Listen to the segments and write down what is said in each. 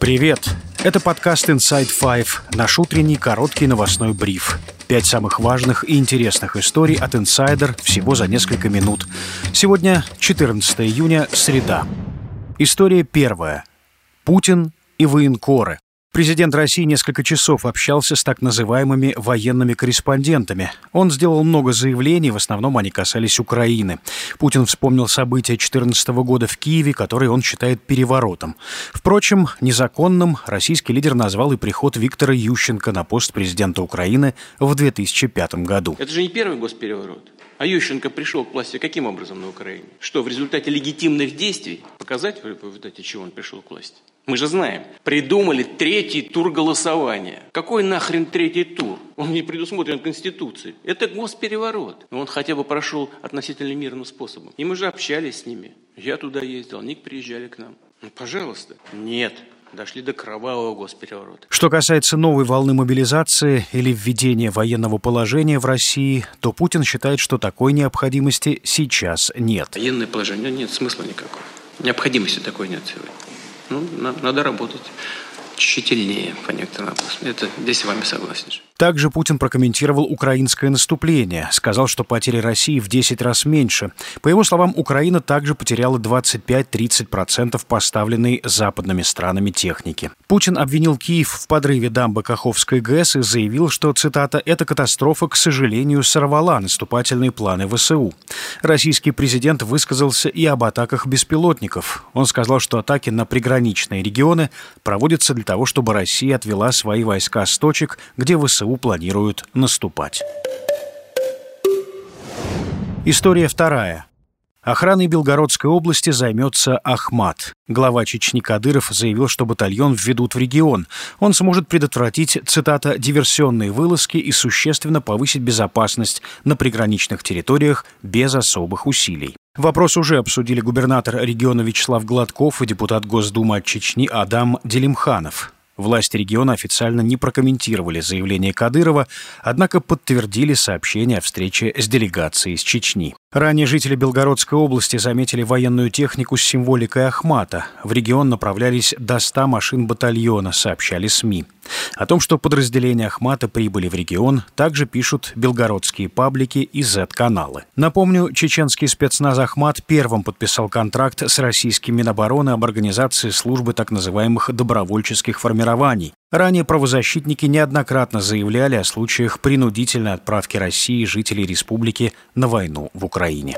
Привет! Это подкаст Inside Five, наш утренний короткий новостной бриф. Пять самых важных и интересных историй от Insider всего за несколько минут. Сегодня 14 июня, среда. История первая. Путин и военкоры. Президент России несколько часов общался с так называемыми военными корреспондентами. Он сделал много заявлений, в основном они касались Украины. Путин вспомнил события 2014 года в Киеве, которые он считает переворотом. Впрочем, незаконным российский лидер назвал и приход Виктора Ющенко на пост президента Украины в 2005 году. Это же не первый госпереворот. А Ющенко пришел к власти каким образом на Украине? Что, в результате легитимных действий? Показать в результате чего он пришел к власти? Мы же знаем, придумали третий тур голосования. Какой нахрен третий тур? Он не предусмотрен Конституцией. Это госпереворот. Но он хотя бы прошел относительно мирным способом. И мы же общались с ними. Я туда ездил, они приезжали к нам. Ну, пожалуйста. Нет, дошли до кровавого госпереворота. Что касается новой волны мобилизации или введения военного положения в России, то Путин считает, что такой необходимости сейчас нет. Военное положение нет смысла никакого. Необходимости такой нет сегодня. Ну, надо работать тщательнее по некоторым вопросам. Это здесь с вами согласен. Также Путин прокомментировал украинское наступление. Сказал, что потери России в 10 раз меньше. По его словам, Украина также потеряла 25-30% поставленной западными странами техники. Путин обвинил Киев в подрыве дамбы Каховской ГЭС и заявил, что, цитата, «эта катастрофа, к сожалению, сорвала наступательные планы ВСУ». Российский президент высказался и об атаках беспилотников. Он сказал, что атаки на приграничные регионы проводятся для того, чтобы Россия отвела свои войска с точек, где ВСУ ВСУ планируют наступать. История вторая. Охраной Белгородской области займется Ахмат. Глава Чечни Кадыров заявил, что батальон введут в регион. Он сможет предотвратить, цитата, «диверсионные вылазки и существенно повысить безопасность на приграничных территориях без особых усилий». Вопрос уже обсудили губернатор региона Вячеслав Гладков и депутат Госдумы от Чечни Адам Делимханов. Власти региона официально не прокомментировали заявление Кадырова, однако подтвердили сообщение о встрече с делегацией из Чечни. Ранее жители Белгородской области заметили военную технику с символикой Ахмата. В регион направлялись до 100 машин батальона, сообщали СМИ. О том, что подразделения Ахмата прибыли в регион, также пишут белгородские паблики и Z-каналы. Напомню, чеченский спецназ Ахмат первым подписал контракт с российским Минобороны об организации службы так называемых добровольческих формирований. Ранее правозащитники неоднократно заявляли о случаях принудительной отправки России жителей республики на войну в Украине.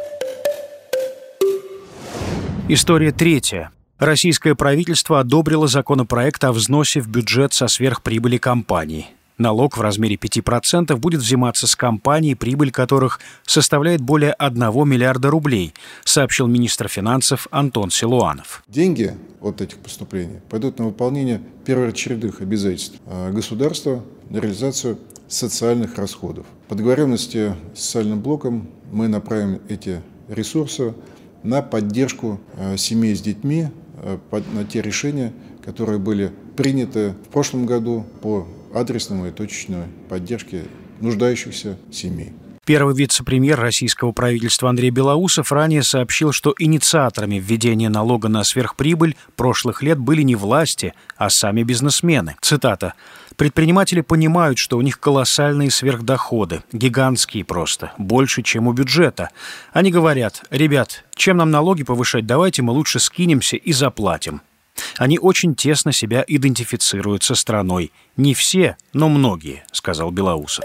История третья. Российское правительство одобрило законопроект о взносе в бюджет со сверхприбыли компаний. Налог в размере 5% будет взиматься с компаний, прибыль которых составляет более 1 миллиарда рублей, сообщил министр финансов Антон Силуанов. Деньги от этих поступлений пойдут на выполнение первоочередных обязательств а государства на реализацию социальных расходов. По договоренности с социальным блоком мы направим эти ресурсы на поддержку а, семей с детьми, а, на те решения, которые были приняты в прошлом году по адресной и точечной поддержке нуждающихся семей. Первый вице-премьер российского правительства Андрей Белоусов ранее сообщил, что инициаторами введения налога на сверхприбыль прошлых лет были не власти, а сами бизнесмены. Цитата. «Предприниматели понимают, что у них колоссальные сверхдоходы, гигантские просто, больше, чем у бюджета. Они говорят, ребят, чем нам налоги повышать, давайте мы лучше скинемся и заплатим. Они очень тесно себя идентифицируют со страной. Не все, но многие, сказал Белоусов.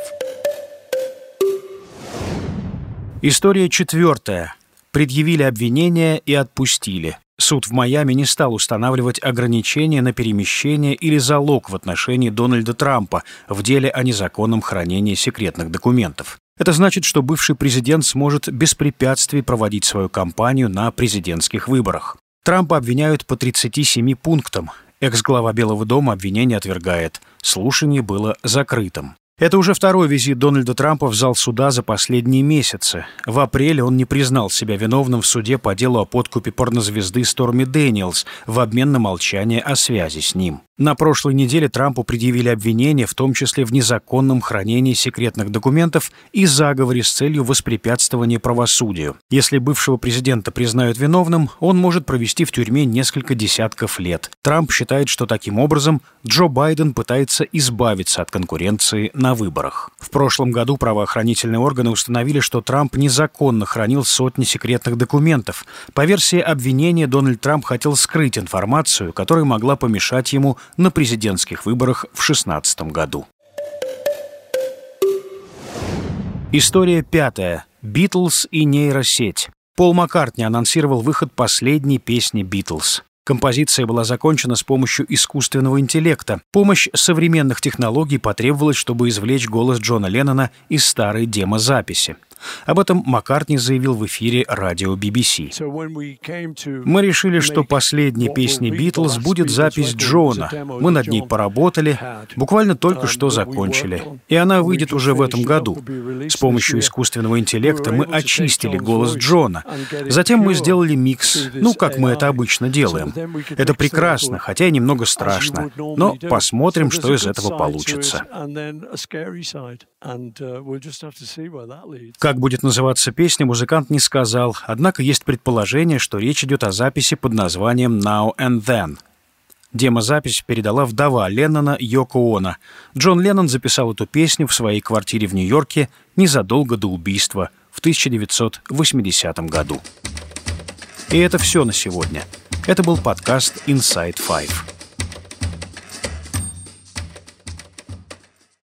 История четвертая. Предъявили обвинения и отпустили. Суд в Майами не стал устанавливать ограничения на перемещение или залог в отношении Дональда Трампа в деле о незаконном хранении секретных документов. Это значит, что бывший президент сможет без препятствий проводить свою кампанию на президентских выборах. Трампа обвиняют по 37 пунктам. Экс-глава Белого дома обвинение отвергает. Слушание было закрытым. Это уже второй визит Дональда Трампа в зал суда за последние месяцы. В апреле он не признал себя виновным в суде по делу о подкупе порнозвезды Сторми Дэниелс в обмен на молчание о связи с ним. На прошлой неделе Трампу предъявили обвинения, в том числе в незаконном хранении секретных документов и заговоре с целью воспрепятствования правосудию. Если бывшего президента признают виновным, он может провести в тюрьме несколько десятков лет. Трамп считает, что таким образом Джо Байден пытается избавиться от конкуренции на на выборах. В прошлом году правоохранительные органы установили, что Трамп незаконно хранил сотни секретных документов. По версии обвинения, Дональд Трамп хотел скрыть информацию, которая могла помешать ему на президентских выборах в 2016 году. История пятая. Битлз и нейросеть. Пол Маккартни анонсировал выход последней песни «Битлз». Композиция была закончена с помощью искусственного интеллекта. Помощь современных технологий потребовалась, чтобы извлечь голос Джона Леннона из старой демозаписи. Об этом Маккартни заявил в эфире радио BBC. Мы решили, что последней песней «Битлз» будет запись Джона. Мы над ней поработали, буквально только что закончили. И она выйдет уже в этом году. С помощью искусственного интеллекта мы очистили голос Джона. Затем мы сделали микс, ну, как мы это обычно делаем. Это прекрасно, хотя и немного страшно. Но посмотрим, что из этого получится. Как будет называться песня, музыкант не сказал, однако есть предположение, что речь идет о записи под названием «Now and Then». Демозапись передала вдова Леннона Йоко Оно. Джон Леннон записал эту песню в своей квартире в Нью-Йорке незадолго до убийства в 1980 году. И это все на сегодня. Это был подкаст Inside Five.